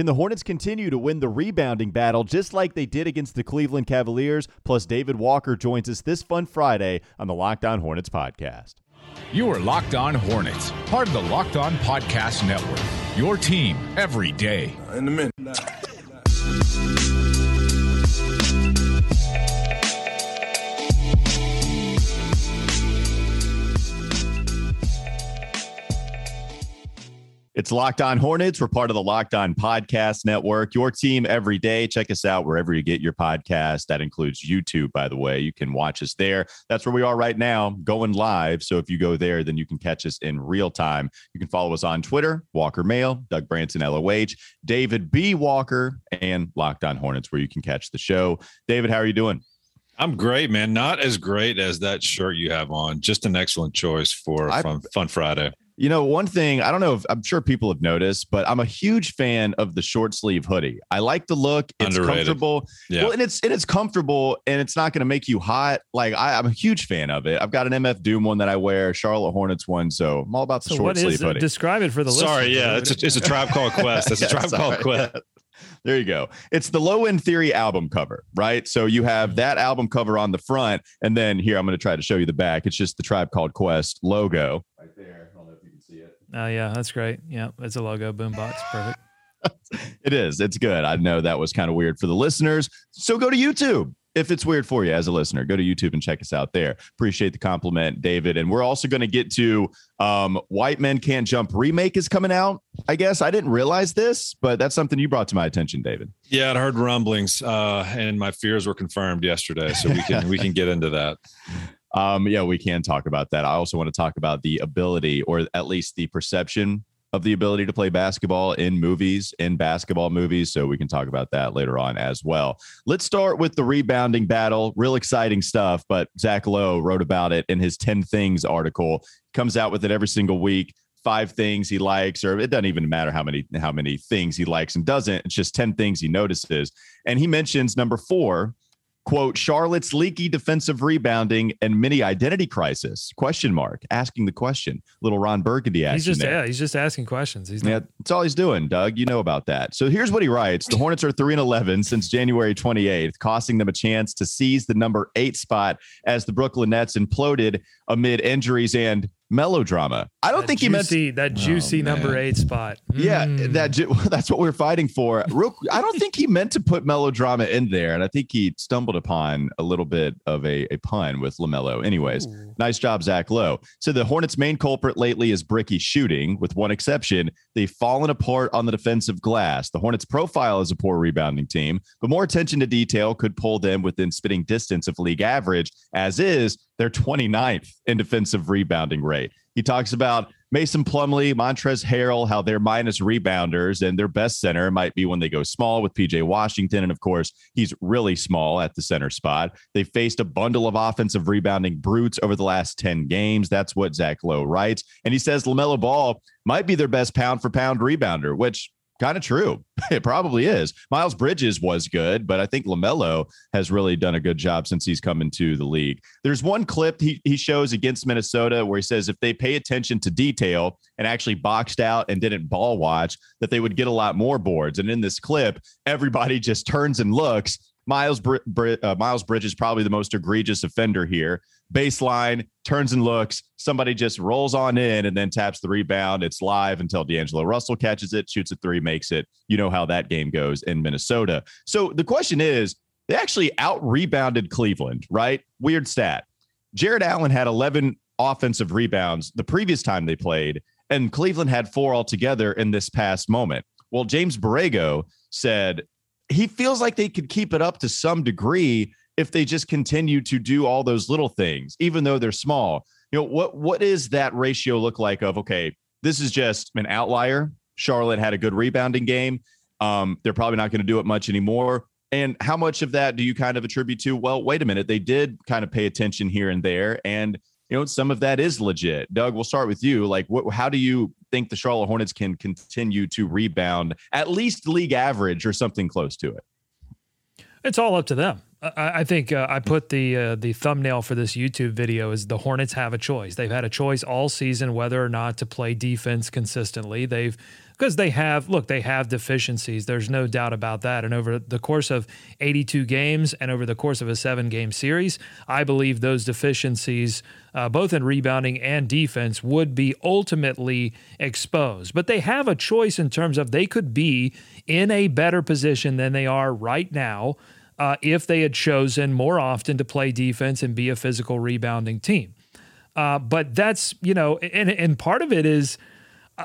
Can the Hornets continue to win the rebounding battle just like they did against the Cleveland Cavaliers? Plus, David Walker joins us this fun Friday on the Locked On Hornets podcast. You are Locked On Hornets, part of the Locked On Podcast Network. Your team every day. In a minute. It's Locked On Hornets. We're part of the Locked On Podcast Network. Your team every day. Check us out wherever you get your podcast. That includes YouTube, by the way. You can watch us there. That's where we are right now, going live. So if you go there, then you can catch us in real time. You can follow us on Twitter, Walker Mail, Doug Branson, LOH, David B. Walker, and Locked On Hornets, where you can catch the show. David, how are you doing? I'm great, man. Not as great as that shirt you have on. Just an excellent choice for I, Fun, Fun Friday. You know, one thing I don't know if I'm sure people have noticed, but I'm a huge fan of the short sleeve hoodie. I like the look. It's Underrated. comfortable. Yeah. Well, and it's and it's comfortable and it's not going to make you hot. Like I, am a huge fan of it. I've got an MF Doom one that I wear, Charlotte Hornets one, so I'm all about the so short sleeve hoodie. Describe it for the Sorry, yeah, it's a, it's a tribe called Quest. It's a tribe called Quest. There you go. It's the Low End Theory album cover, right? So you have that album cover on the front, and then here I'm going to try to show you the back. It's just the Tribe Called Quest logo right there. Oh yeah, that's great. Yeah, it's a logo boombox. Perfect. it is. It's good. I know that was kind of weird for the listeners. So go to YouTube. If it's weird for you as a listener, go to YouTube and check us out there. Appreciate the compliment, David. And we're also going to get to um, White Men Can't Jump remake is coming out. I guess I didn't realize this, but that's something you brought to my attention, David. Yeah, I heard rumblings, uh, and my fears were confirmed yesterday. So we can we can get into that. Um, yeah, we can talk about that. I also want to talk about the ability, or at least the perception of the ability to play basketball in movies, in basketball movies. So we can talk about that later on as well. Let's start with the rebounding battle. Real exciting stuff, but Zach Lowe wrote about it in his 10 Things article. Comes out with it every single week. Five things he likes, or it doesn't even matter how many how many things he likes and doesn't. It's just 10 things he notices. And he mentions number four, quote charlotte's leaky defensive rebounding and mini identity crisis? Question mark. Asking the question. Little ron burgundy he's just there. yeah he's just asking questions. He's not- yeah that's all he's doing doug. You know about that. So here's what he writes. The hornets are 3 and 11 since january 28th costing them a chance to seize the number eight spot as the brooklyn nets imploded amid injuries and melodrama. I don't that think juicy, he meant that juicy oh, number eight spot. Yeah, mm. that that's what we're fighting for. Real, I don't think he meant to put melodrama in there, and I think he stumbled upon a little bit of a, a pun with Lamelo. Anyways, Ooh. nice job, Zach Lowe. So the Hornets' main culprit lately is Bricky shooting, with one exception. They've fallen apart on the defensive glass. The Hornets' profile is a poor rebounding team, but more attention to detail could pull them within spitting distance of league average. As is, they're 29th in defensive rebounding rate. He talks about Mason Plumlee, Montrezl Harrell, how they're minus rebounders and their best center might be when they go small with PJ Washington. And of course, he's really small at the center spot. They faced a bundle of offensive rebounding brutes over the last 10 games. That's what Zach Lowe writes. And he says LaMelo Ball might be their best pound for pound rebounder, which kind of true. It probably is. Miles Bridges was good, but I think LaMelo has really done a good job since he's come into the league. There's one clip he, he shows against Minnesota where he says if they pay attention to detail and actually boxed out and didn't ball watch, that they would get a lot more boards. And in this clip, everybody just turns and looks. Miles Br- Br- uh, Miles Bridges probably the most egregious offender here baseline, turns and looks. Somebody just rolls on in and then taps the rebound. It's live until D'Angelo Russell catches it, shoots a three, makes it. You know how that game goes in Minnesota. So the question is they actually out rebounded Cleveland, right? Weird stat. Jarrett Allen had 11 offensive rebounds the previous time they played, and Cleveland had four altogether in this past moment. Well, James Borrego said he feels like they could keep it up to some degree if they just continue to do all those little things, even though they're small. You know, what what is that ratio look like of okay, this is just an outlier. Charlotte had a good rebounding game. Um, they're probably not going to do it much anymore. And how much of that do you kind of attribute to? Well, wait a minute, they did kind of pay attention here and there, and you know some of that is legit. Doug, we'll start with you. Like, what, how do you think the Charlotte Hornets can continue to rebound at least league average or something close to it? It's all up to them. I, I think uh, I put the uh, the thumbnail for this YouTube video is the Hornets have a choice. They've had a choice all season whether or not to play defense consistently. They've because they have look they have deficiencies there's no doubt about that and over the course of 82 games and over the course of a seven game series i believe those deficiencies uh, both in rebounding and defense would be ultimately exposed but they have a choice in terms of they could be in a better position than they are right now uh, if they had chosen more often to play defense and be a physical rebounding team uh, but that's you know and, and part of it is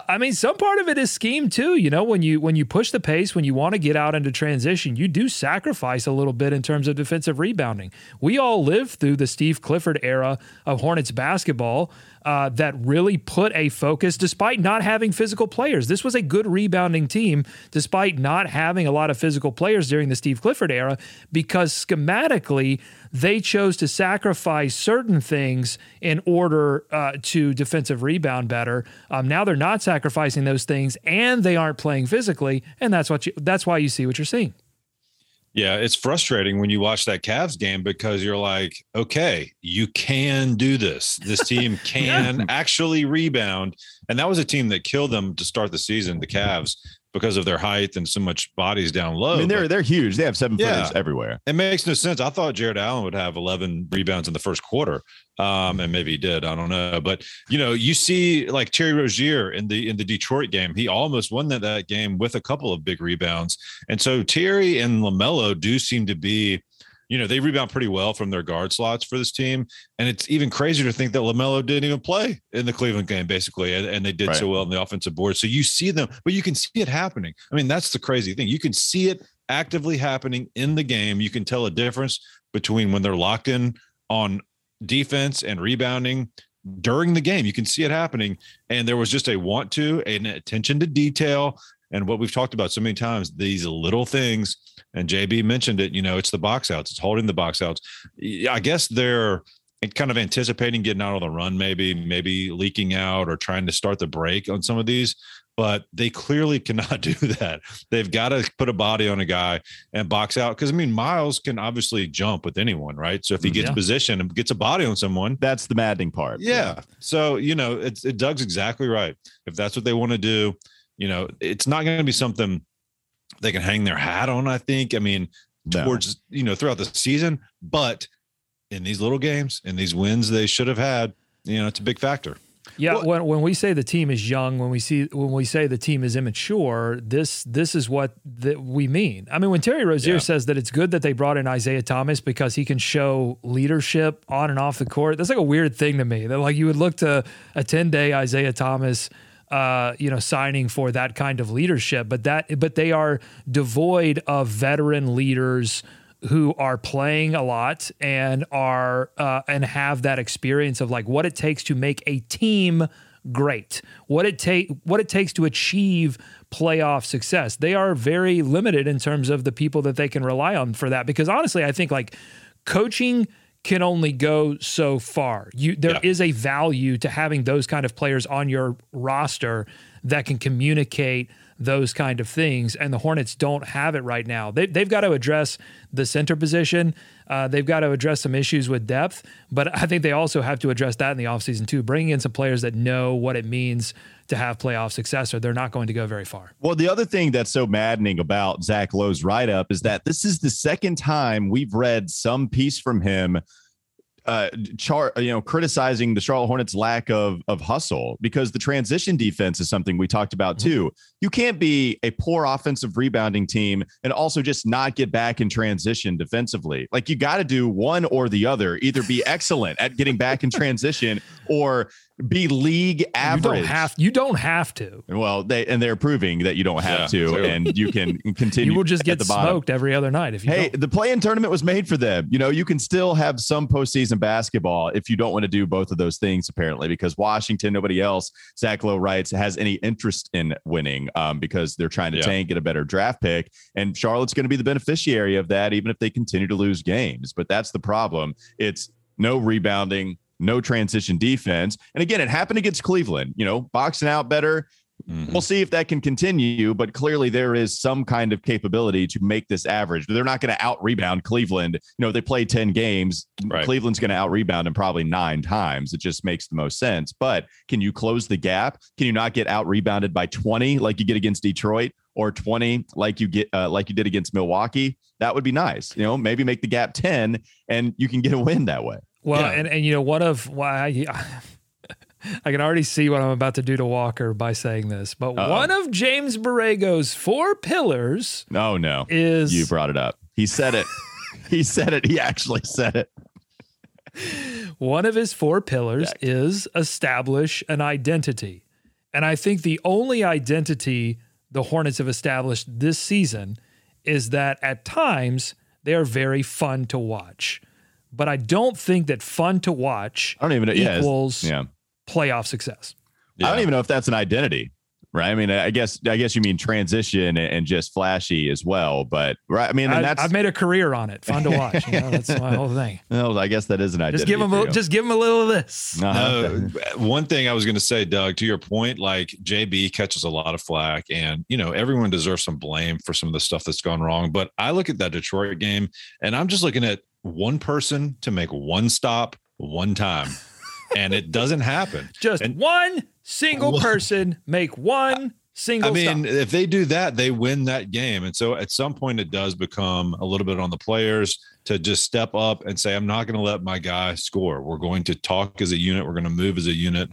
I mean, some part of it is scheme too. You know, when you when you push the pace, when you want to get out into transition, you do sacrifice a little bit in terms of defensive rebounding. We all lived through the Steve Clifford era of Hornets basketball, uh, that really put a focus despite not having physical players. This was a good rebounding team despite not having a lot of physical players during the Steve Clifford era because schematically they chose to sacrifice certain things in order uh, to defensive rebound better. Um, now they're not sacrificing those things and they aren't playing physically, and that's what you, that's why you see what you're seeing. Yeah, it's frustrating when you watch that Cavs game because you're like, okay, you can do this. This team can yeah. actually rebound. And that was a team that killed them to start the season, the Cavs because of their height and so much bodies down low. I mean, they're but, they're huge. They have seven yeah, footers everywhere. It makes no sense. I thought Jarrett Allen would have 11 rebounds in the first quarter, um, and maybe he did. I don't know, but you know, you see like Terry Rozier in the in the Detroit game. He almost won that that game with a couple of big rebounds, and so Terry and Lamelo do seem to be you know, they rebound pretty well from their guard slots for this team. And it's even crazier to think that LaMelo didn't even play in the Cleveland game, basically. And, and they did right. so well on the offensive board. So you see them, but you can see it happening. I mean, that's the crazy thing. You can see it actively happening in the game. You can tell a difference between when they're locked in on defense and rebounding during the game. You can see it happening. And there was just a want to, an attention to detail, and what we've talked about so many times, these little things, and JB mentioned it, you know, it's the box outs, it's holding the box outs. I guess they're kind of anticipating getting out on the run, maybe, maybe leaking out or trying to start the break on some of these, but they clearly cannot do that. They've got to put a body on a guy and box out. Cause I mean, Miles can obviously jump with anyone, right? So if he mm, gets yeah. position and gets a body on someone, that's the maddening part. Yeah. yeah. So, you know, it's, it, Doug's exactly right. If that's what they want to do, you know, it's not going to be something they can hang their hat on. I think. I mean, towards no. you know throughout the season, but in these little games, in these wins they should have had, you know, it's a big factor. Yeah, well, when when we say the team is young, when we see when we say the team is immature, this this is what that we mean. I mean, when Terry Rozier yeah. says that it's good that they brought in Isaiah Thomas because he can show leadership on and off the court, that's like a weird thing to me. That like you would look to a ten day Isaiah Thomas uh, you know, signing for that kind of leadership. But that, but they are devoid of veteran leaders who are playing a lot and are uh, and have that experience of like what it takes to make a team great, what it take what it takes to achieve playoff success. They are very limited in terms of the people that they can rely on for that. Because honestly, I think like coaching can only go so far. You there yeah. is a value to having those kind of players on your roster that can communicate those kind of things. And the Hornets don't have it right now. They, they've got to address the center position. Uh, they've got to address some issues with depth. But I think they also have to address that in the offseason, too, bringing in some players that know what it means to have playoff success, or they're not going to go very far. Well, the other thing that's so maddening about Zach Lowe's write up is that this is the second time we've read some piece from him uh, char, you know, criticizing the Charlotte Hornets' lack of of hustle because the transition defense is something we talked about mm-hmm. too. You can't be a poor offensive rebounding team and also just not get back in transition defensively. Like you got to do one or the other. Either be excellent at getting back in transition or be league average. You don't have you don't have to. Well, they and they're proving that you don't have yeah, to, true. and you can continue. you will just get the smoked every other night if you. Hey, don't. the play-in tournament was made for them. You know, you can still have some postseason basketball if you don't want to do both of those things. Apparently, because Washington, nobody else, Zach Lowe writes, has any interest in winning um, because they're trying to yeah. tank, get a better draft pick, and Charlotte's going to be the beneficiary of that, even if they continue to lose games. But that's the problem. It's no rebounding no transition defense. And again, it happened against Cleveland, you know, boxing out better. Mm-hmm. We'll see if that can continue, but clearly there is some kind of capability to make this average. They're not going to out rebound Cleveland. You know, they play 10 games. Right. Cleveland's going to out rebound them probably nine times. It just makes the most sense. But can you close the gap? Can you not get out rebounded by 20 like you get against Detroit or 20 like you get uh, like you did against Milwaukee? That would be nice. You know, maybe make the gap 10 and you can get a win that way. Well, yeah. and, and you know, one of why I can already see what I'm about to do to Walker by saying this, but Uh-oh. one of James Borrego's four pillars. No, no, is you brought it up. He said it. he said it. He actually said it. One of his four pillars is establish an identity. And I think the only identity the Hornets have established this season is that at times they are very fun to watch. But I don't think that fun to watch I don't even know, equals yeah, playoff success. Yeah. I don't even know if that's an identity, right? I mean, I guess I guess you mean transition and just flashy as well, but right? I mean, I, that's I've made a career on it. Fun to watch. You know, that's my whole thing. Well, I guess that is an identity. Just give them, a, just give them a little of this. Uh-huh. No, one thing I was going to say, Doug, to your point, like JB catches a lot of flack, and you know everyone deserves some blame for some of the stuff that's gone wrong. But I look at that Detroit game, and I'm just looking at one person to make one stop one time and it doesn't happen. Just and, one single person make one single. I mean, stop. if they do that, they win that game. And so at some point, it does become a little bit on the players to just step up and say, "I'm not going to let my guy score. We're going to talk as a unit. We're going to move as a unit."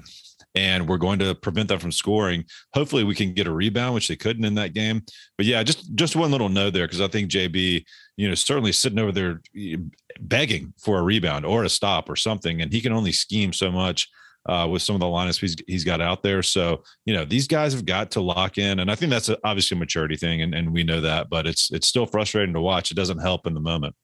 and we're going to prevent them from scoring. Hopefully, we can get a rebound, which they couldn't in that game. But yeah, just just one little note there because I think JB, you know, certainly sitting over there begging for a rebound or a stop or something, and he can only scheme so much uh, with some of the lineups he's, he's got out there. So you know these guys have got to lock in, and I think that's a, obviously a maturity thing, and, and we know that. But it's it's still frustrating to watch. It doesn't help in the moment.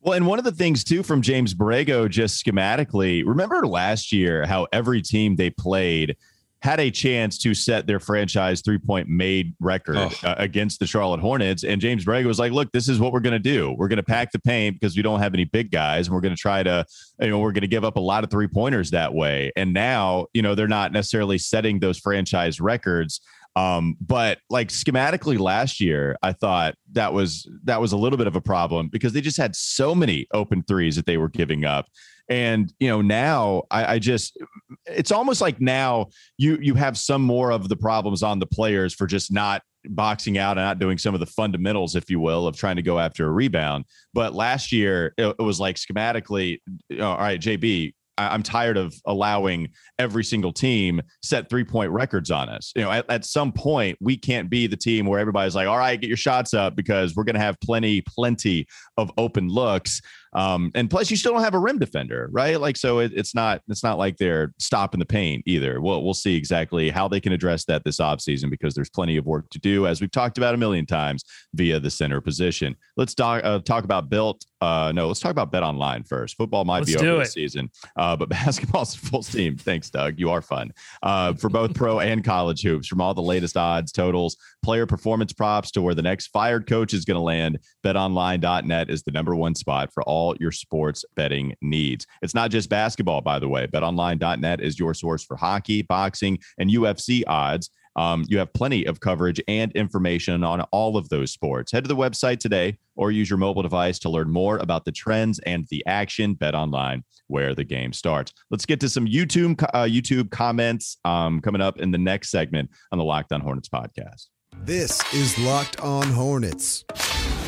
Well, and one of the things too from James Borrego, just schematically, remember last year how every team they played had a chance to set their franchise three point made record oh. uh, against the Charlotte Hornets. And James Borrego was like, look, this is what we're going to do. We're going to pack the paint because we don't have any big guys. And we're going to try to, you know, we're going to give up a lot of three pointers that way. And now, you know, they're not necessarily setting those franchise records. Um, but like schematically last year, I thought that was that was a little bit of a problem because they just had so many open threes that they were giving up. And you know, now I, I, just it's almost like now you you have some more of the problems on the players for just not boxing out and not doing some of the fundamentals, if you will, of trying to go after a rebound. But last year it, it was like schematically, you know, all right, JB, I'm tired of allowing every single team set three point records on us. You know, at, at, some point, we can't be the team where everybody's like, all right, get your shots up because we're going to have plenty, plenty of open looks. Um, and plus, you still don't have a rim defender, right? Like, so it, it's not it's not like they're stopping the paint either. We'll we'll see exactly how they can address that this offseason because there's plenty of work to do, as we've talked about a million times via the center position. Let's talk uh, talk about built. Uh, no, let's talk about Bet Online first. Football might let's be over this season, uh, but basketball's full steam. Thanks, Doug. You are fun uh, for both pro and college hoops. From all the latest odds, totals, player performance props to where the next fired coach is going to land. BetOnline.net is the number one spot for all all your sports betting needs. It's not just basketball, by the way. BetOnline.net is your source for hockey, boxing, and UFC odds. Um, you have plenty of coverage and information on all of those sports. Head to the website today or use your mobile device to learn more about the trends and the action. Bet online where the game starts. Let's get to some YouTube uh, YouTube comments um, coming up in the next segment on the Locked On Hornets podcast. This is Locked On Hornets.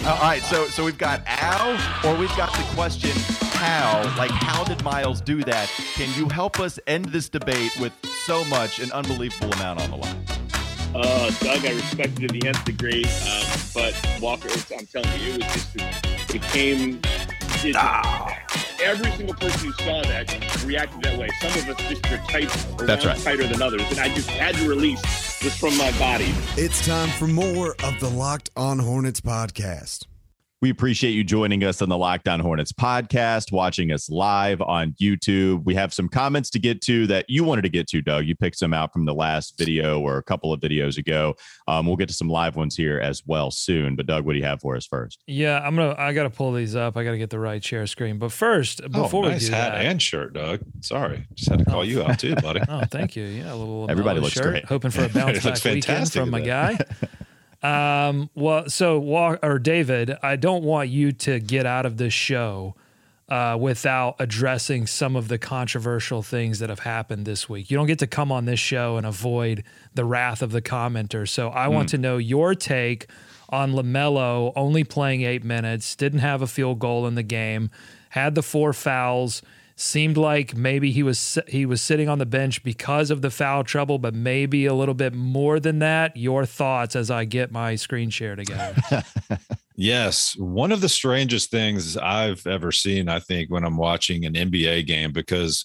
Uh, all right, so so we've got Al, or we've got the question how. Like, how did Miles do that? Can you help us end this debate with so much, an unbelievable amount on the line? Uh, Doug, I respect you to the nth degree, um, but Walker, I'm telling you, it was just it came. It, ah. Every single person who saw that reacted that way. Some of us just are tight, That's right. tighter than others, and I just had to release this from my body. It's time for more of the Locked On Hornets podcast. We appreciate you joining us on the Locked On Hornets podcast, watching us live on YouTube. We have some comments to get to that you wanted to get to, Doug. You picked some out from the last video or a couple of videos ago. Um, we'll get to some live ones here as well soon. But Doug, what do you have for us first? Yeah, I'm gonna. I gotta pull these up. I gotta get the right share screen. But first, before oh, nice we do hat that, and shirt, Doug. Sorry, just had to call you out too, buddy. oh, thank you. Yeah, a little Everybody looks shirt. great. Hoping for a Everybody bounce looks back weekend fantastic from my guy. Um, well, so or David, I don't want you to get out of this show uh, without addressing some of the controversial things that have happened this week. You don't get to come on this show and avoid the wrath of the commenter. So I want to know your take on Lamelo only playing eight minutes, didn't have a field goal in the game, had the four fouls. Seemed like maybe he was he was sitting on the bench because of the foul trouble, but maybe a little bit more than that. Your thoughts as I get my screen share together. Yes, one of the strangest things I've ever seen, I think, when I'm watching an NBA game, because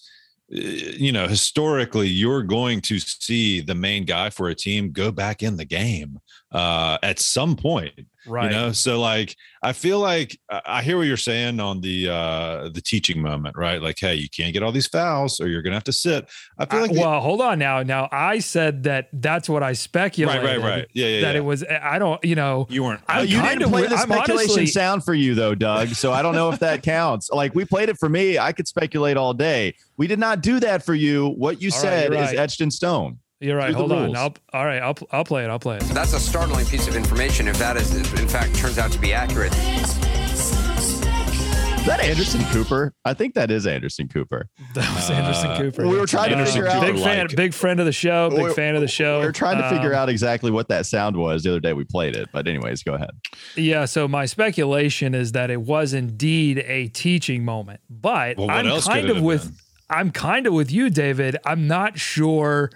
uh, you know, historically, you're going to see the main guy for a team go back in the game uh, at some point. Right. You know, so like I feel like I I hear what you're saying on the uh the teaching moment, right? Like, hey, you can't get all these fouls, or you're gonna have to sit. I feel I- like the- well, hold on now. Now I said that that's what I speculated. right, right, right. Yeah, yeah. That yeah. it was. I don't. You know. you weren't. I'm you didn't play the speculation honestly- sound for you though, Doug. So I don't know if that counts. Like we played it for me, I could speculate all day. We did not do that for you. What you All right, said you're is etched in stone. You're right. Do the Hold on. I'll, all right. I'll, I'll play it. I'll play it. That's a startling piece of information if that is, in fact, turns out to be accurate. Is that Anderson Cooper? I think that is Anderson Cooper. That was Uh, Anderson Cooper. we were trying to Anderson figure out- Big fan. like- Big friend of the show. Big We're- fan of the show. We were trying to figure Um, out exactly what that sound was the other day we played it. But anyways, go ahead. Yeah. So my speculation is that it was indeed a teaching moment, but Well, I'm kind of with. been? I'm kind of with you, David. I'm not sure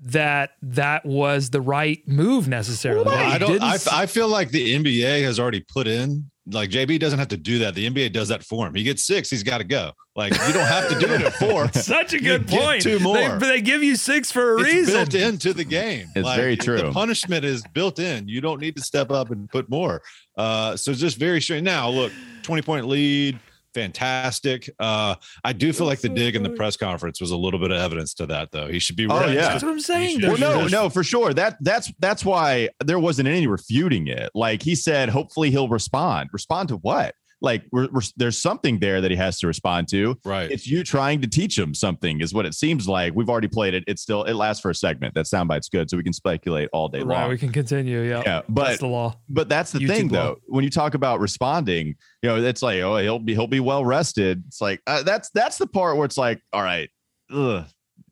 that that was the right move necessarily. Well, I don't. didn't I, s- I feel like the NBA has already put in. Like JB doesn't have to do that. The NBA does that for him. He gets six. He's got to go. Like you don't have to do it at four. Such a You good get point. two more. They, they give you six for a It's reason. built into the game. It's very true. The punishment is built in. You don't need to step up and put more. Uh, so just very strange. Now, look, 20 point lead, fantastic. Uh, I do feel like the dig in the press conference was a little bit of evidence to that, though. He should be. Oh, right. yeah. That's what I'm saying. Well, Well, no, no, for sure. That that's that's why there wasn't any refuting it. Like he said, hopefully he'll respond. Respond to what? Like we're, we're, there's something there that he has to respond to. Right. It's you trying to teach him something, is what it seems like. We've already played it. It's still it lasts for a segment. That soundbite's good, so we can speculate all day Right, long. we can continue. Yeah, yeah, but that's the law. but that's the YouTube thing, law. though. When you talk about responding, you know, it's like, oh, he'll be he'll be well rested. It's like uh, that's that's the part where it's like, all right, ugh,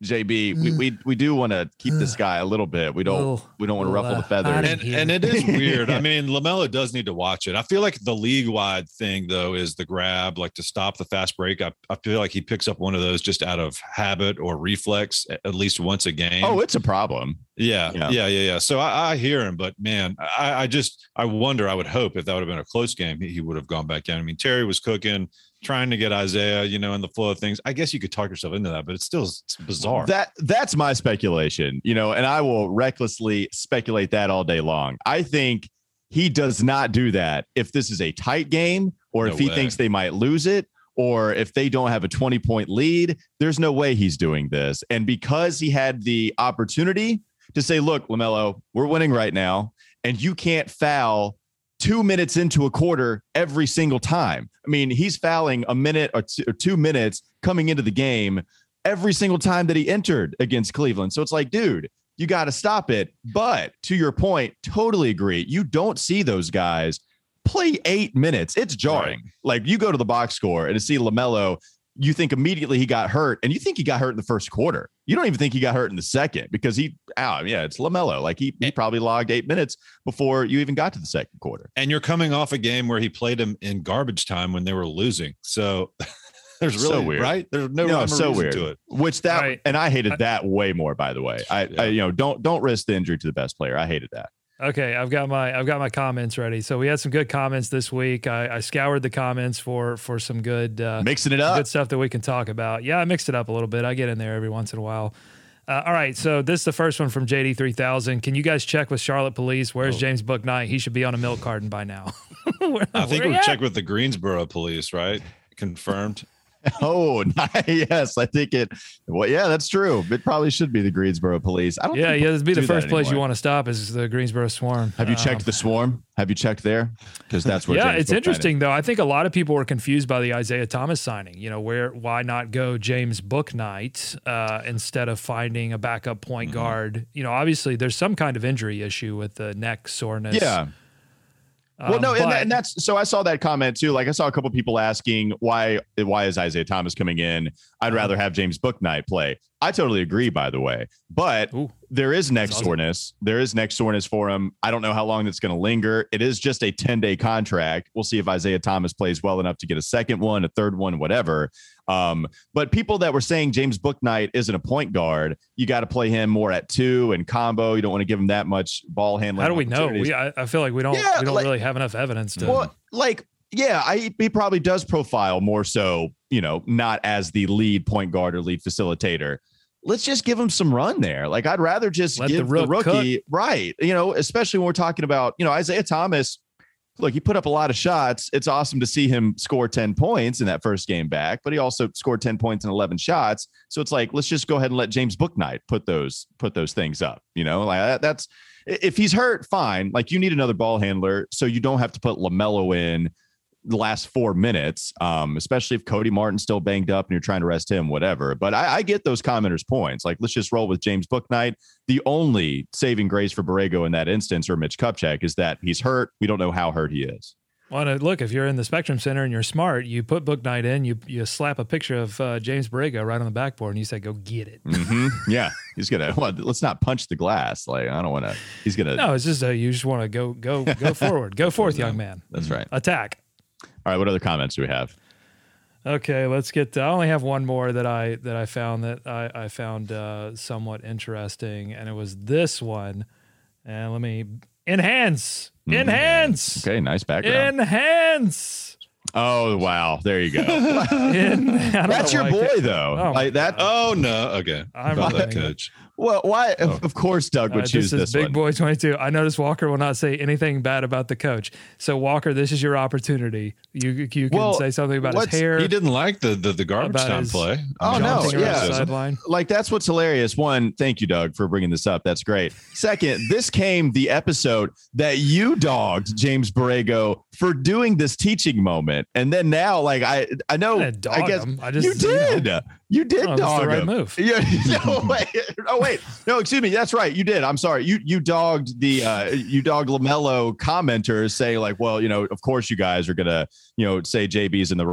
JB, we Mm. we, we do want to keep this guy a little bit. We don't Little- we don't want to little, ruffle the feathers. and, and it is weird. I mean, LaMelo does need to watch it. I feel like the league wide thing though is the grab, like to stop the fast break. I, I feel like he picks up one of those just out of habit or reflex at- at least once a game. oh, it's a problem. yeah, yeah. yeah, yeah, yeah. So I, I hear him, but man, I, I just I wonder. I would hope if that would have been a close game, he, he would have gone back down. I mean, Terry was cooking, trying to get Isaiah, you know, in the flow of things. I guess you could talk yourself into that, but it's still it's bizarre. That that's my speculation, you know, and I will recklessly speculate that all day long. I think he does not do that if this is a tight game or No if he way. thinks they might lose it or if they don't have a 20 point lead. There's no way he's doing this. And because he had the opportunity to say, look, LaMelo, we're winning right now, and you can't foul two minutes into a quarter every single time. I mean, he's fouling a minute or two, or two minutes coming into the game every single time that he entered against Cleveland. So it's like, dude, you got to stop it. But to your point, totally agree. You don't see those guys play eight minutes. It's jarring. Like you go to the box score and to see LaMelo, you think immediately he got hurt, and you think he got hurt in the first quarter. You don't even think he got hurt in the second because he, oh, yeah, it's LaMelo. Like he, he probably logged eight minutes before you even got to the second quarter. and you're coming off a game where he played him in garbage time when they were losing. So there's So really weird. right. There's no, No, so weird. to it. Which that, Right. and I hated that way more, by the way. I, Yeah. I, you know, don't, don't risk the injury to the best player. I hated that. Okay, I've got my I've got my comments ready. So we had some good comments this week. I, I scoured the comments for for some good uh, Mixing it up. good stuff that we can talk about. Yeah, I mixed it up a little bit. I get in there every once in a while. Uh, all right, so this is the first one from JD3000. Can you guys check with Charlotte Police? Where's Oh. James Bouknight? He should be on a milk carton by now. Where- I think we at? checked with the Greensboro police, right? Confirmed. Oh, yes. I think it. Well, yeah, that's true. It probably should be the Greensboro Police. I don't. Yeah, think yeah. This be the first place you want to stop is the Greensboro Swarm. Have you Um, checked the swarm? Have you checked there? Because that's where. yeah, James it's interesting though. I think a lot of people were confused by the Isaiah Thomas signing. You know, where why not go James Bouknight uh, instead of finding a backup point Mm-hmm. guard? You know, obviously there's some kind of injury issue with the neck soreness. Yeah. Well, Um, no, and, that, and that's so. I saw that comment too. Like I saw a couple people asking why why is Isaiah Thomas coming in? I'd rather have James Bouknight play. I totally agree, by the way. But Ooh. there is awesome. soreness. There is neck soreness for him. I don't know how long that's going to linger. It is just a 10 day contract. We'll see if Isaiah Thomas plays well enough to get a second one, a third one, whatever. Um, but people that were saying James Bouknight isn't a point guard, you got to play him more at two and combo. You don't want to give him that much ball handling. how do we know? We I, I feel like we don't Yeah, we don't like- really have enough evidence to. Well, like, yeah, I he probably does profile more so, you know, not as the lead point guard or lead facilitator. Let's just give him some run there. Like, I'd rather just Let the give the, rook rookie right. You know, especially when we're talking about, you know, Isaiah Thomas. Look, he put up a lot of shots. It's awesome to see him score 10 points in that first game back, but he also scored 10 points and 11 shots. So it's like, let's just go ahead and let James Bouknight put those put those things up. You know, like that, that's if he's hurt, fine. Like you need another ball handler, so you don't have to put Lamelo in the last four minutes, um, especially if Cody Martin's still banged up and you're trying to rest him, whatever. But I, I get those commenters' points. Like, let's just roll with James Bouknight. The only saving grace for Borrego in that instance, or Mitch Kupchak, is that he's hurt. We don't know how hurt he is. Well, and look, if you're in the Spectrum Center and you're smart, you put Bouknight in, you you slap a picture of uh, James Borrego right on the backboard, and you say, "Go get it." Mhm. Yeah, he's gonna. Well, let's not punch the glass. Like I don't want to. He's gonna. No, it's just uh, you just want to go go go forward, go forth, young man, That's right. attack. All right. What other comments do we have? Okay, let's get. To, I only have one more that I that I found that I I found uh, somewhat interesting, and it was this one. And let me enhance, enhance, Mm-hmm. Okay, nice background. enhance. oh wow, there you go. In, That's your why boy can't- though. Oh, like that. Oh no. Okay. I'm About that coach. Well, why? Oh. Of, of course, Doug would right, choose this is this, Big one. Boy 22. I notice Walker will not say anything bad about the coach. So Walker, this is your opportunity. You you can Well, say something about his hair. He didn't like the the, the garbage About time his- play. Oh, I no, Johnson around the yeah. Like that's what's hilarious. One, thank you, Doug, for bringing this up. That's great. Second, this came the episode that you dogged James Borrego for doing this teaching moment, and then now, like I, I know, I I guess him. I just you you know. did. You did Oh, that's the right him. move. Yeah. No wait. Oh wait. No, excuse me. That's right. You did. I'm sorry. You you dogged the uh you dogged Lamelo commenters saying like, well, you know, of course you guys are gonna you know say JB's in the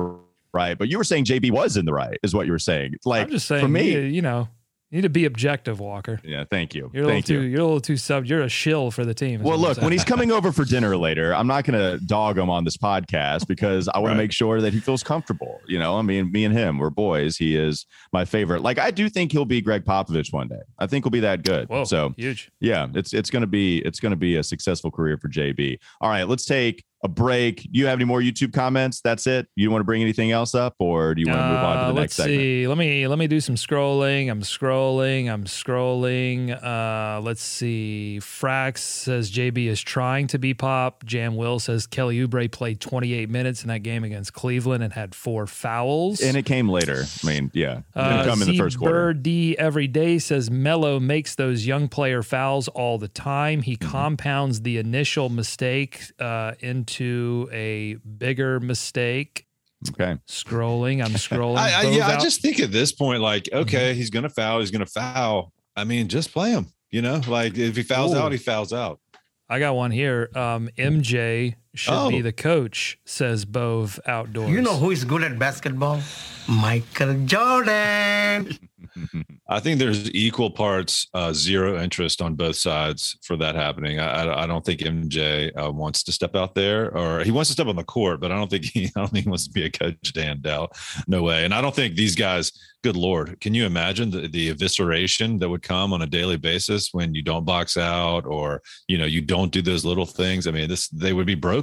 right, but you were saying JB was in the right, is what you were saying. Like I'm just saying, for me. you know, you need to be objective, Walker. yeah. Thank you. You're a Thank little you. too. You're a little too sub. You're a shill for the team. Well, look, when he's coming over for dinner later, I'm not going to dog him on this podcast because I want Right. to make sure that he feels comfortable. You know, I mean, me and him, we're boys. He is my favorite. Like, I do think he'll be Gregg Popovich one day. I think he'll be that good. Whoa, So, huge. yeah, it's it's going to be it's going to be a successful career for JB. All right, let's take a break. Do you have any more YouTube comments? That's it. You want to bring anything else up, or do you want to move on to Uh, the let's next segment? see. Let me let me do some scrolling. I'm scrolling. I'm scrolling. Uh, let's see. Frax says JB is trying to be pop. Jam Will says Kelly Oubre played 28 minutes in that game against Cleveland and had four fouls. And it came later. I mean, yeah, it didn't Uh, come in the first quarter. D every day says Mello makes those young player fouls all the time. He Mm-hmm. compounds the initial mistake uh, into a bigger mistake. Okay. Scrolling, I'm scrolling. I, I, yeah, I just think at this point, like, okay, he's gonna foul. He's gonna foul. I mean, just play him. You know, like if he fouls Ooh. out, he fouls out. I got one here. Um, MJ should be Oh. the coach, says Bove Outdoors. You know who is good at basketball? Michael Jordan. I think there's equal parts uh, zero interest on both sides for that happening. I, I, I don't think MJ uh, wants to step out there, or he wants to step on the court, but I don't think he I don't think he wants to be a coach. Dan Dow, no way. And I don't think these guys. Good lord, can you imagine the, the evisceration that would come on a daily basis when you don't box out, or you know you don't do those little things? I mean, this they would be broken.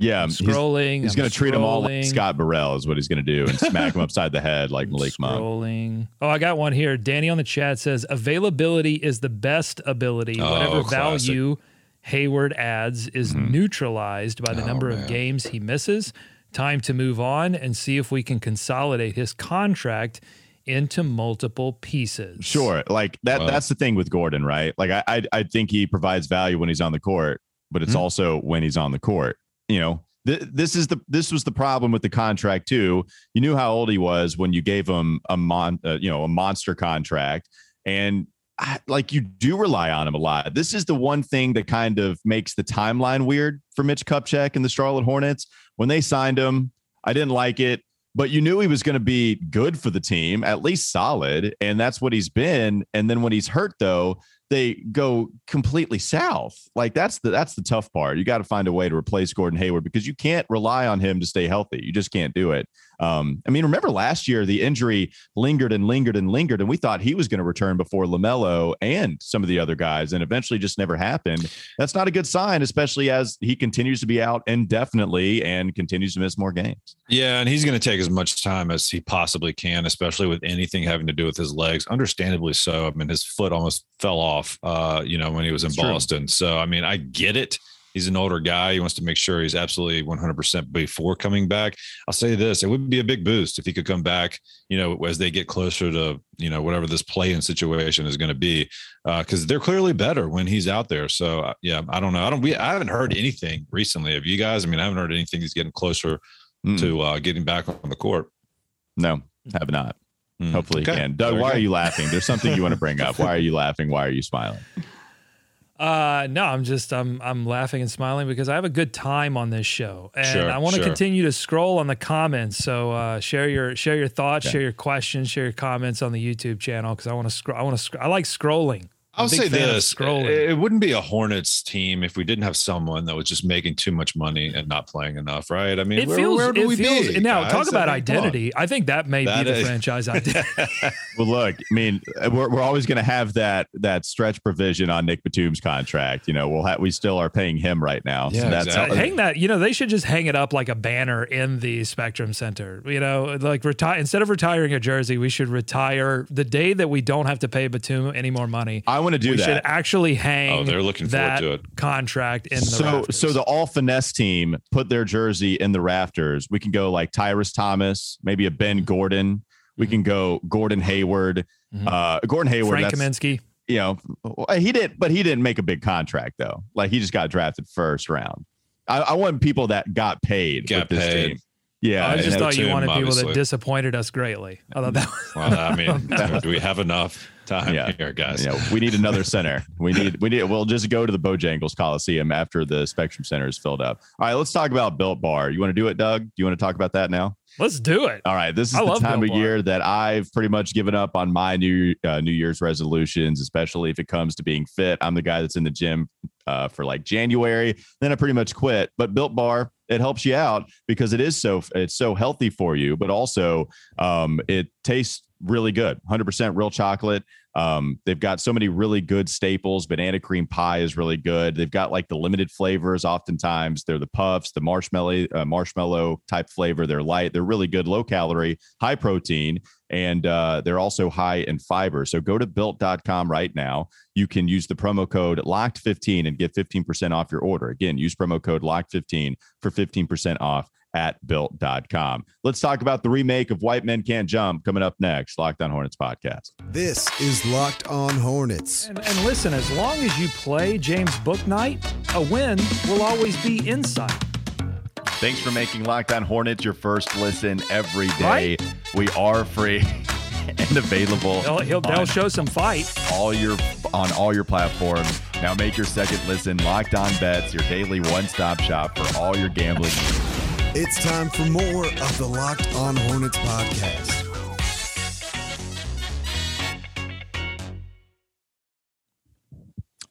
Yeah, I'm scrolling. He's I'm going to treat them all like. Scott Burrell is what he's going to do and smack him upside the head like Malik Monk. Scrolling. Oh, I got one here. Danny on the chat says availability is the best ability. Oh, Whatever classic. value Hayward adds is Mm-hmm. neutralized by the Oh, number man. of games he misses. Time to move on and see if we can consolidate his contract into multiple pieces. Sure. Like that Wow. that's the thing with Gordon, right? Like I I, I think he provides value when he's on the court, but it's Mhm. also when he's on the court. You know, th- this is the this was the problem with the contract too. You knew how old he was when you gave him a mon uh, you know, a monster contract and I, like you do rely on him a lot. This is the one thing that kind of makes the timeline weird for Mitch Kupchak and the Charlotte Hornets. When they signed him, I didn't like it but you knew he was going to be good for the team, at least solid, and that's what he's been. And then when he's hurt, though, they go completely south. Like that's the that's the tough part. You got to find a way to replace Gordon Hayward because you can't rely on him to stay healthy. You just can't do it. Um, I mean, remember last year the injury lingered and lingered and lingered, and we thought he was going to return before Lamelo and some of the other guys, and eventually just never happened. That's not a good sign, especially as he continues to be out indefinitely and continues to miss more games. Yeah, and he's going to take as much time as he possibly can, especially with anything having to do with his legs. Understandably so. I mean, his foot almost fell off, uh, you know, when he was in true. Boston. So, I mean, I get it. He's an older guy. He wants to make sure he's absolutely 100% before coming back. I'll say this: it would be a big boost if he could come back. You know, as they get closer to you know whatever this play-in situation is going to be, because they're clearly better when he's out there. So, uh, yeah, I don't know. I don't. We I haven't heard anything recently of you guys. I mean, I haven't heard anything. He's getting closer Mm. to uh, getting back on the court. No, have not. Mm. Hopefully Okay. you can. Doug, Very why good. are you laughing? There's something you want to bring up. Why are you laughing? Why are you smiling? Uh, no, I'm just I'm I'm laughing and smiling because I have a good time on this show, and Sure, I want to sure. continue to scroll on the comments. So uh, share your share your thoughts, Okay. share your questions, share your comments on the YouTube channel because I want to scroll. I want to. Sc- I like scrolling. I'm I'll say this: it, it wouldn't be a Hornets team if we didn't have someone that was just making too much money and not playing enough, right? I mean, It where, feels. where do it we feels. be? now, guys? talk about I mean, identity. I think that may That be the is- franchise identity. Well, look, I mean, we're, we're always going to have that that stretch provision on Nic Batum's contract. You know, we'll have we still are paying him right now. Yeah, that's exactly. how, hang that. You know, they should just hang it up like a banner in the Spectrum Center. You know, like retire instead of retiring a jersey, we should retire the day that we don't have to pay Batum any more money. I want to do we should actually hang. Oh, they're looking forward that to it. contract in the So, rafters. so the all finesse team put their jersey in the rafters. We can go like Tyrus Thomas, maybe a Ben Gordon. We can go Gordon Hayward. Mhm. Uh, Gordon Hayward. Frank Kaminsky. you know, he did, but he didn't make a big contract though. Like he just got drafted first round. I, I want people that got paid Got with this paid. team. Yeah, I just thought you Batum, wanted people obviously. that disappointed us greatly. I thought that was Well, I mean, do we have enough time Yeah. here, guys? you know, we need another center. We need, we need, we'll just go to the Bojangles Coliseum after the Spectrum Center is filled up. All right, let's talk about Built Bar. You want to do it, Doug? Do you want to talk about that now? let's do it. All right, this is I the time Built of Bar. year that I've pretty much given up on my new uh, New Year's resolutions, especially if it comes to being fit. I'm the guy that's in the gym uh, for like January, then I pretty much quit. But Built Bar, it helps you out because it is so it's so healthy for you, but also um, it tastes really good. 100% real chocolate. Um, they've got so many really good staples. Banana cream pie is really good. They've got like the limited flavors. Oftentimes, they're the puffs, the marshmallow uh, marshmallow type flavor. They're light. They're really good, low calorie, high protein, and uh, they're also high in fiber. So go to built.com right now. You can use the promo code locked15 and get 15% off your order. Again, use promo code locked15 for 15% off at built.com. Let's talk about the remake of White Men Can't Jump coming up next. Locked on Hornets podcast. This is Locked On Hornets. And, and listen, as long as you play James Bouknight, a win will always be inside. Thanks for making Locked on Hornets your first listen every day. We are free and available They'll, he'll, they'll show some fight. all your on all your platforms. Now make your second listen Locked On Bets, your daily one-stop shop for all your gambling. Needs. It's time for more of the Locked On Hornets podcast.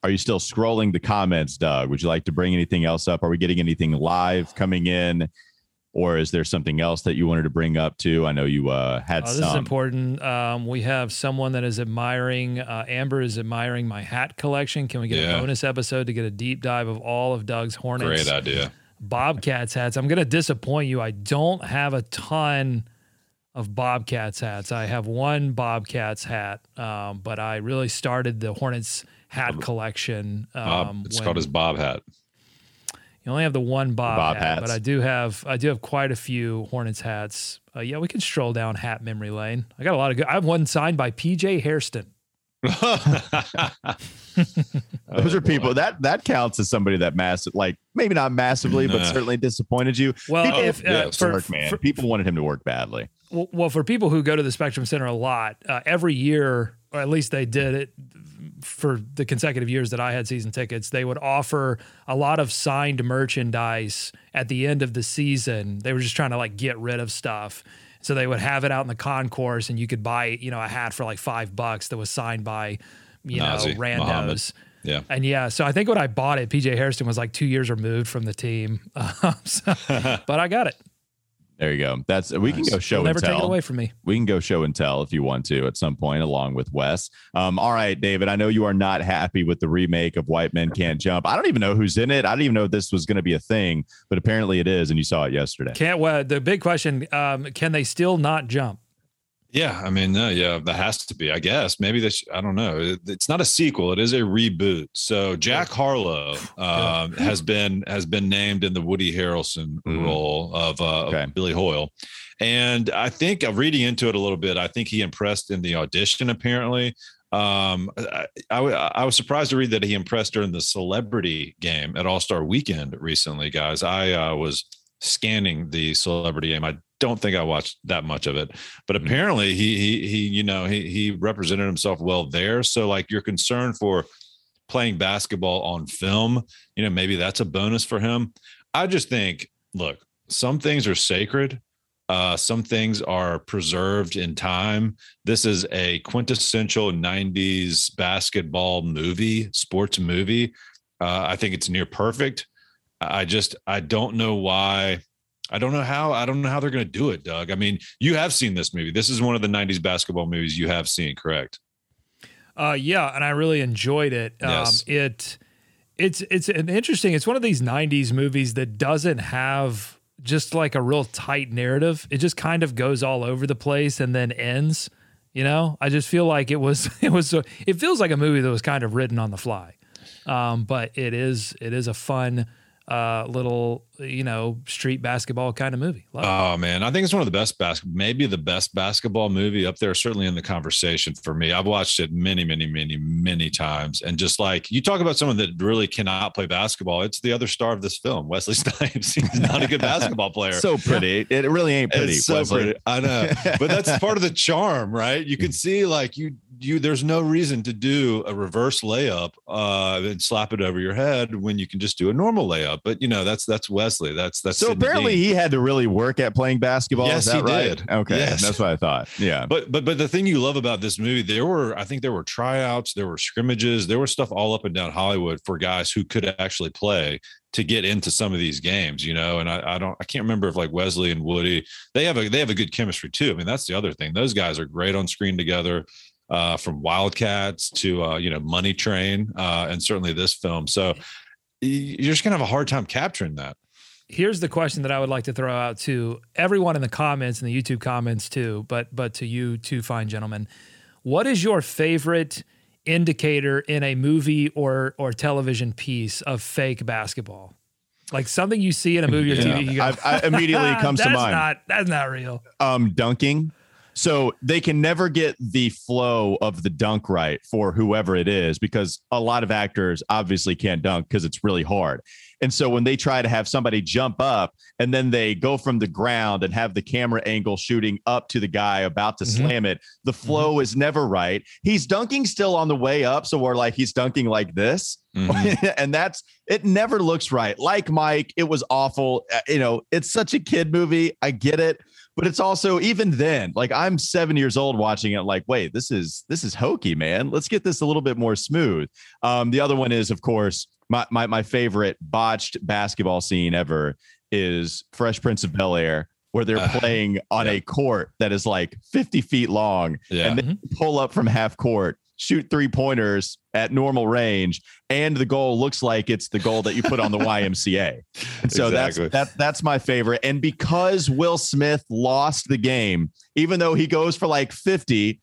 Are you still scrolling the comments, Doug? Would you like to bring anything else up? Are we getting anything live coming in? Or is there something else that you wanted to bring up too? I know you uh, had Oh, this is important. Um, we have someone that is admiring, uh, Amber is admiring my hat collection. Can we get Yeah. a bonus episode to get a deep dive of all of Doug's Hornets? Great idea. Bobcats hats. I'm going to disappoint you. I don't have a ton of Bobcats hats. I have one Bobcats hat, um, but I really started the Hornets hat collection. Bob, Um, it's when- called his Bob hat. You only have the one Bob, Bob hat, but. I do have I do have quite a few Hornets hats. Uh, yeah, we can stroll down hat memory lane. I got a lot of good. I have one signed by PJ Hairston. Those Oh, are people that that counts as somebody that massive, like maybe not massively, but certainly disappointed you. Well, People- if uh, yes, for, work, man. for- people wanted him to work badly. well, well, for people who go to the Spectrum Center a lot, uh, every year, or at least they did it for the consecutive years that I had season tickets, they would offer a lot of signed merchandise at the end of the season. They were just trying to like get rid of stuff. So they would have it out in the concourse and you could buy, you know, a hat for like five bucks that was signed by, you Nazi, know, randos. Muhammad. Yeah. And yeah, so I think when I bought it, PJ Hairston was like two years removed from the team. Um, so- but I got it. There you go. That's we can go show They'll never and take it tell. away from me. we can go show and tell if you want to at some point along with Wes. Um, all right, David, I know you are not happy with the remake of White Men Can't Jump. I don't even know who's in it. I didn't even know this was going to be a thing, but apparently it is, and you saw it yesterday. Can't. Well, the big question: um, Can they still not jump? Yeah, I mean, uh, yeah, that has to be. I guess maybe this. I don't know. It- it's not a sequel; it is a reboot. So Jack Harlow um, has been has been named in the Woody Harrelson Mhm. role of, uh, of Billy Hoyle, and I think uh, reading into it a little bit, I think he impressed in the audition. Apparently, um, I, I I was surprised to read that he impressed during the Celebrity Game at All Star Weekend recently, guys. I uh, was scanning the Celebrity Game. I don't think I watched that much of it, but Mhm. apparently he he he you know he he represented himself well there. So like you're concerned for playing basketball on film, you know maybe that's a bonus for him. I just think look, some things are sacred. Uh, some things are preserved in time. This is a quintessential 90s basketball movie, sports movie. Uh, I think it's near perfect. I just I don't know why. I don't know how. I don't know how they're going to do it, Doug. I mean, you have seen this movie. This is one of the '90s basketball movies you have seen, correct? Uh, yeah, and I really enjoyed it. Yes. Um, it it's it's an interesting. It's one of these '90s movies that doesn't have just like a real tight narrative. It just kind of goes all over the place and then ends. You know, I just feel like it was it was it feels like a movie that was kind of written on the fly. Um, but it is it is a fun uh, little you know street basketball kind of movie. Love it. Oh man, I think it's one of the best basketball, maybe the best basketball movie up there. Certainly in the conversation for me. I've watched it many, many, many, many times, and just like you talk about someone that really cannot play basketball, it's the other star of this film, Wesley Snipes. He's not a good basketball player. So pretty. It really ain't pretty. It's so Wesley. pretty. I know, but that's part of the charm, right? You can see like you you. There's no reason to do a reverse layup uh, and slap it over your head when you can just do a normal layup. But you know that's that's Wesley. That's that's So apparently Dean. he had to really work at playing basketball. Yes, he right? did. Okay, Yes. that's what I thought. Yeah. But but but the thing you love about this movie, there were I think there were tryouts, there were scrimmages, there was stuff all up and down Hollywood for guys who could actually play to get into some of these games, you know. And I, I don't I can't remember if like Wesley and Woody they have a they have a good chemistry too. I mean that's the other thing; those guys are great on screen together. Uh, from Wildcats to uh, you know Money Train, uh, and certainly this film. So you're just gonna have a hard time capturing that. here's the question that I would like to throw out to everyone in the comments and the YouTube comments too, but but to you two fine gentlemen. What is your favorite indicator in a movie or or television piece of fake basketball? Like something you see in a movie or Yeah. TV, you go, I- I immediately comes to mind." Not, that's not real. um dunking. So they can never get the flow of the dunk right for whoever it is because a lot of actors obviously can't dunk because it's really hard. And so when they try to have somebody jump up and then they go from the ground and have the camera angle shooting up to the guy about to Mhm. slam it, the flow is never right. He's dunking still on the way up. So we're like, he's dunking like this. Mhm. and that's it never looks right. Like Mike, it was awful. Uh, You know, it's such a kid movie. I get it, but it's also even then, like I'm seven years old watching it, like, wait, this is this is hokey, man. Let's get this a little bit more smooth. Um, the other one is, of course, my my my favorite botched basketball scene ever is Fresh Prince of Bel Air. Where they're Uh, playing on yeah. a court that is like 50 feet long, Yeah. and they pull up from half court, shoot three pointers at normal range, and the goal looks like it's the goal that you put on the YMCA. And so Exactly. that's that, that's my favorite. And because Will Smith lost the game, even though he goes for like 50,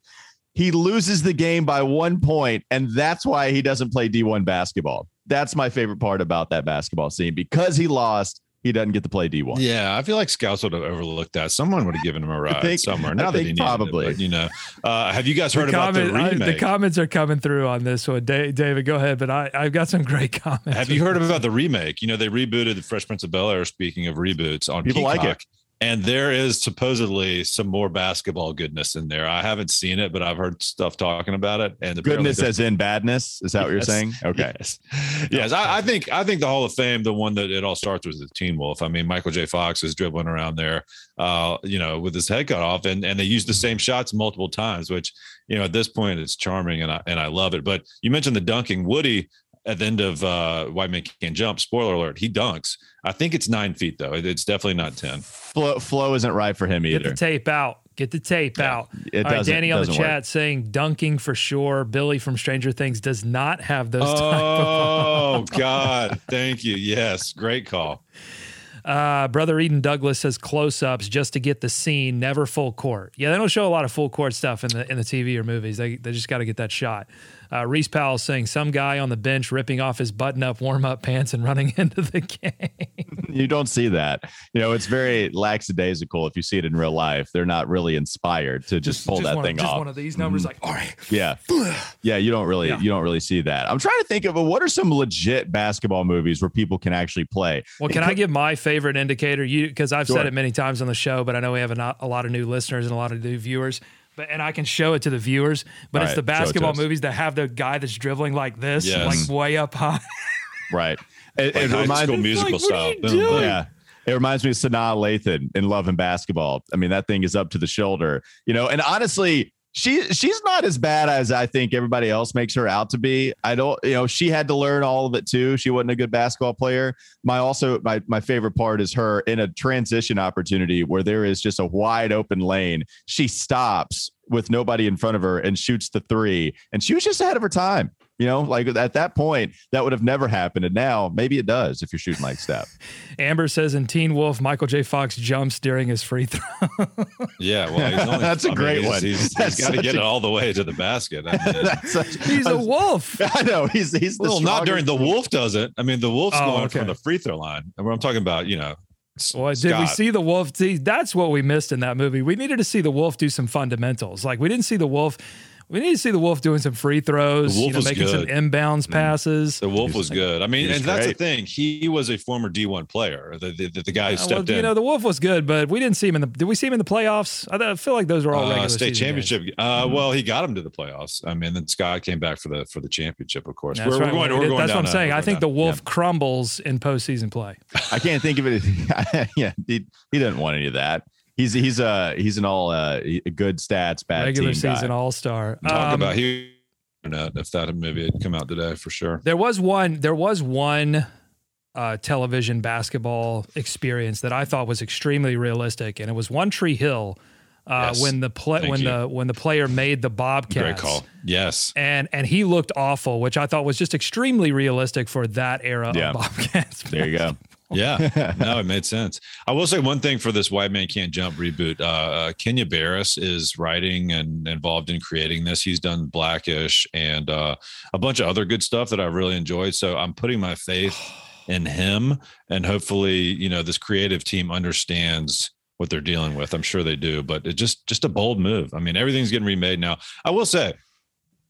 He loses the game by one point, and that's why he doesn't play D1 basketball. That's my favorite part about that basketball scene because he lost. He doesn't get to play D1. Yeah, I feel like scouts would have overlooked that. Someone would have given him a ride think- somewhere. I Not that he probably. it, but, you know. Uh, have you guys heard The, about the comment- I- remake? the comments are coming through on this one. Da- David, go ahead. But I, I've got some great comments. Have you heard about the remake? You know, they rebooted the Fresh Prince of Bel Air. Speaking of reboots on People like it. And there is supposedly some more basketball goodness in there. I haven't seen it, but I've heard stuff talking about it. And Goodness as in badness. Is that what you're saying? Okay. Yes, yes. I, I think I think the Hall of Fame, the one that it all starts with, is Teen Wolf. I mean, Michael J. Fox is dribbling around there, uh, you know, with his head cut off, and and they use the same shots multiple times, which you know at this point it's charming, and I and I love it. But you mentioned the dunking, Woody. At the end of uh, White Man Can't Jump, spoiler alert, he dunks. I think it's nine feet though. It- It's definitely not ten. Flow, flow isn't right for him either. Get the tape out. Get the tape out. It All right, Danny on the doesn't work. chat saying dunking for sure. Billy from Stranger Things does not have those type of Oh God, thank you. Yes, great call. Uh, Brother Eden Douglas says close ups just to get the scene, never full court. Yeah, they don't show a lot of full court stuff in the in the TV or movies. They, they just got to get that shot. Uh, Reese Powell saying some guy on the bench ripping off his button up warm up pants and running into the game. you don't see that. You know, it's very lackadaisical if you see it in real life. They're not really inspired to just, pull that one, thing just off. one of these numbers, Mhm. like all right, Yeah. Yeah, you don't really Yeah. you don't really see that. I'm trying to think of what are some legit basketball movies where people can actually play. Well, can I give my favorite indicator? You because I've Sure. said it many times on the show, but I know we have a, not, a lot of new listeners and a lot of new viewers. But and I can show it to the viewers. But All it's right, the show it basketball movies that have the guy that's dribbling like this, Yes. like way up high. Right. It, Like it high reminds school me musical like, what are style. you doing? Yeah. It reminds me of Sanaa Lathan in Love and Basketball. I mean, that thing is up to the shoulder, you know, and honestly, she she's not as bad as I think everybody else makes her out to be. I don't, you know, she had to learn all of it too. She wasn't a good basketball player. My also my my favorite part is her in a transition opportunity where there is just a wide open lane. She stops with nobody in front of her and shoots the three. And she was just ahead of her time. You know, like at that point, that would have never happened. And now maybe it does if you're shooting like Steph. Amber says in Teen Wolf, Michael J. Fox jumps during his free throw. Yeah, well, he's only, That's a I great he's- one. He's, That's he's got to get a- it all the way to the basket. I mean, That's such- He's a wolf. I know he's he's the well, not during the Wolf doesn't. I mean, the Wolf's Oh, going okay. from the free throw line, and I'm talking about, you know, S- Well, did we see the wolf? See, that's what we missed in that movie. We needed to see the wolf do some fundamentals. Like we didn't see the wolf. We need to see the wolf doing some free throws. The Wolf you know, was making good. some inbounds passes. The Wolf was good. I mean, he was and that's great. the thing. He was a former D1 player. The the, the, the guy who Uh, well, stepped you know, the wolf was good, but we didn't see him in the. Did we see him in the playoffs? I, I feel like those were all uh, regular state season games. championship. Uh, well, he got him to the playoffs. I mean, then Scott came back for the for the championship. Of course, That's we're, right. we're going. We We're going that's down what I'm saying. I going think the down- wolf crumbles in postseason play. I can't think of it. yeah, he, he doesn't want any of that. He's he's a he's an all uh good stats bad Regular team season all star. Yeah. Talk about he. If that movie had come out today, for sure. There was one. There was one uh, television basketball experience that I thought was extremely realistic, and it was One Tree Hill uh, Yes. when the play when you. the when the player made the Bobcats. Great call. Yes. And and he looked awful, which I thought was just extremely realistic for that era Yeah. of Bobcats. There you go. Yeah, no, it made sense. I will say one thing for this White Man Can't Jump reboot. Uh, uh, Kenya Barris is writing and involved in creating this. He's done Blackish and uh, a bunch of other good stuff that I really enjoyed. So I'm putting my faith in him, and hopefully, you know, this creative team understands what they're dealing with. I'm sure they do, but it just just a bold move. I mean, everything's getting remade now. I will say.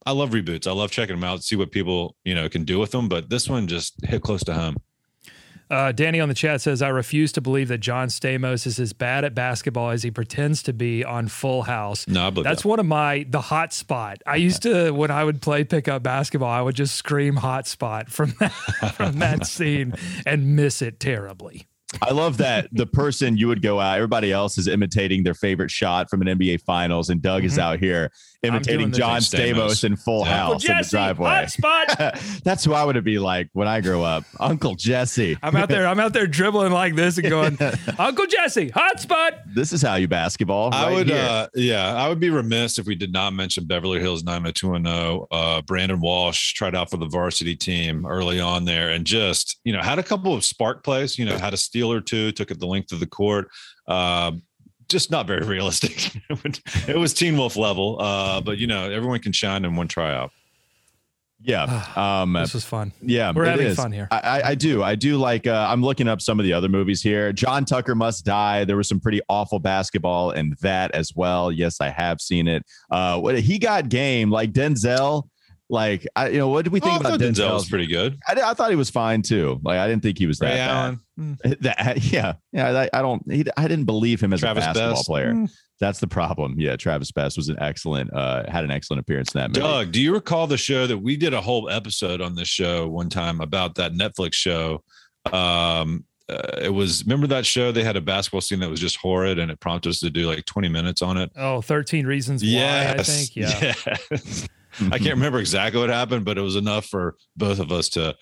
I love reboots. I love checking them out, see what people you know can do with them. But this one just hit close to home. Uh, Danny on the chat says, I refuse to believe that John Stamos is as bad at basketball as he pretends to be on Full House. No, I believe That's that. one of my, the hot spot. I used to, when I would play pickup basketball, I would just scream hot spot from that, from that scene and miss it terribly. I love that the person you would go out, everybody else is imitating their favorite shot from an NBA Finals, and Doug is out here imitating John Stamos. Stamos in Full Yeah. House in the driveway. hot spot. That's who I would be like when I grow up, Uncle Jesse. I'm out there, I'm out there dribbling like this and going, Uncle Jesse, hot spot. This is how you basketball. I would, here. uh, yeah, I would be remiss if we did not mention Beverly Hills 90210. Uh, Brandon Walsh tried out for the varsity team early on there and just, you know, had a couple of spark plays, you know, had a steal or two, took it the length of the court. Uh, just not very realistic. it was Teen Wolf level, uh, but you know, everyone can shine in one tryout. Yeah. Um, this was fun. Yeah, We're it having is. fun here. I, I, I do. I do like. Uh, I'm looking up some of the other movies here. John Tucker Must Die. There was some pretty awful basketball in that as well. Yes, I have seen it. Uh, what he got game like Denzel. Like I, you know, what did we think Oh, about thought Denzel Denzel? was pretty good. I, I thought he was fine too. Like I didn't think he was that Ray bad. Mm, That, yeah, yeah. I, I don't. He, I didn't believe him as Travis a basketball Best. player. Mm. That's the problem. Yeah, Travis Best was an excellent. Uh, had an excellent appearance in that movie. Doug, do you recall the show that we did a whole episode on this show one time about that Netflix show? Um, uh, it was remember that show they had a basketball scene that was just horrid and it prompted us to do like 20 minutes on it. Oh, 13 reasons why, I think. Yeah. Yes. I can't remember exactly what happened, but it was enough for both of us to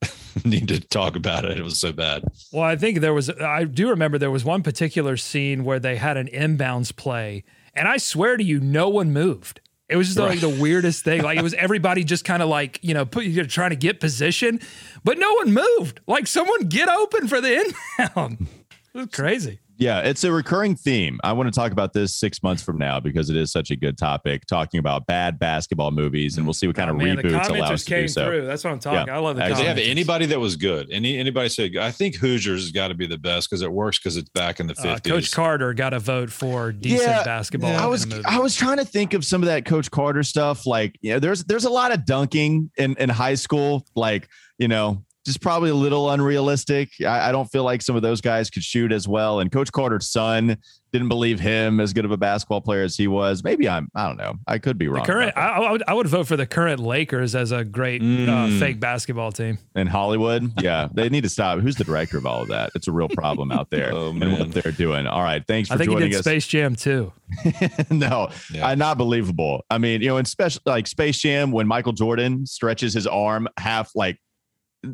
need to talk about it. It was so bad. Well, I think there was, I do remember there was one particular scene where they had an inbounds play, and I swear to you, no one moved. It was just like the weirdest thing. Like it was everybody just kind of like, you know, put you know, trying to get position, but no one moved. Like someone get open for the inbound. It was crazy. Yeah, it's a recurring theme. I want to talk about this six months from now because it is such a good topic. Talking about bad basketball movies, and we'll see what kind of Oh, Man, reboots allow commenters us to came do so. through. That's what I'm talking. Yeah. I love the Did Did they have anybody that was good? Any anybody say? I think Hoosiers has got to be the best because it works because it's back in the Uh, fifties. Coach Carter got a vote for decent Yeah, basketball. I was. I was trying to think of some of that Coach Carter stuff. Like, you know, there's there's a lot of dunking in in high school. Like, you know, just probably a little unrealistic. I, I don't feel like some of those guys could shoot as well. And Coach Carter's son didn't believe him as good of a basketball player as he was. Maybe I'm I don't know. I could be The wrong. current, I, I would, I would vote for the current Lakers as a great uh, Mm. fake basketball team. in Hollywood. Yeah, they need to stop. Who's the director of all of that? It's a real problem out there Oh, and what they're doing. All right, thanks for I think he joining did us. Space Jam too. no, Yeah. uh, not believable. I mean, you know, in special like Space Jam, when Michael Jordan stretches his arm half, like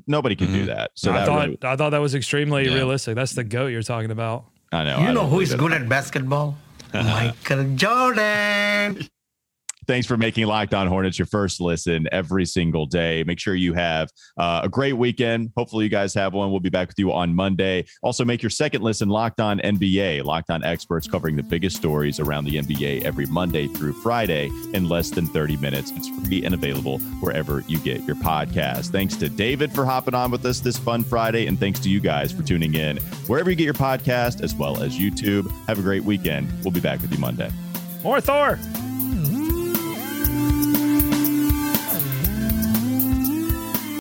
nobody can do Mhm. that. So I that thought really- I thought that was extremely Yeah. realistic. That's the goat you're talking about. I know. You I know who is good at basketball? Michael Jordan. Thanks for making Locked On Hornets your first listen every single day. Make sure you have uh, a great weekend. Hopefully, you guys have one. We'll be back with you on Monday. Also, make your second listen Locked On NBA. Locked On experts covering the biggest stories around the NBA every Monday through Friday in less than 30 minutes. It's free and available wherever you get your podcast. Thanks to David for hopping on with us this fun Friday. And thanks to you guys for tuning in wherever you get your podcast as well as YouTube. Have a great weekend. We'll be back with you Monday. More Thor.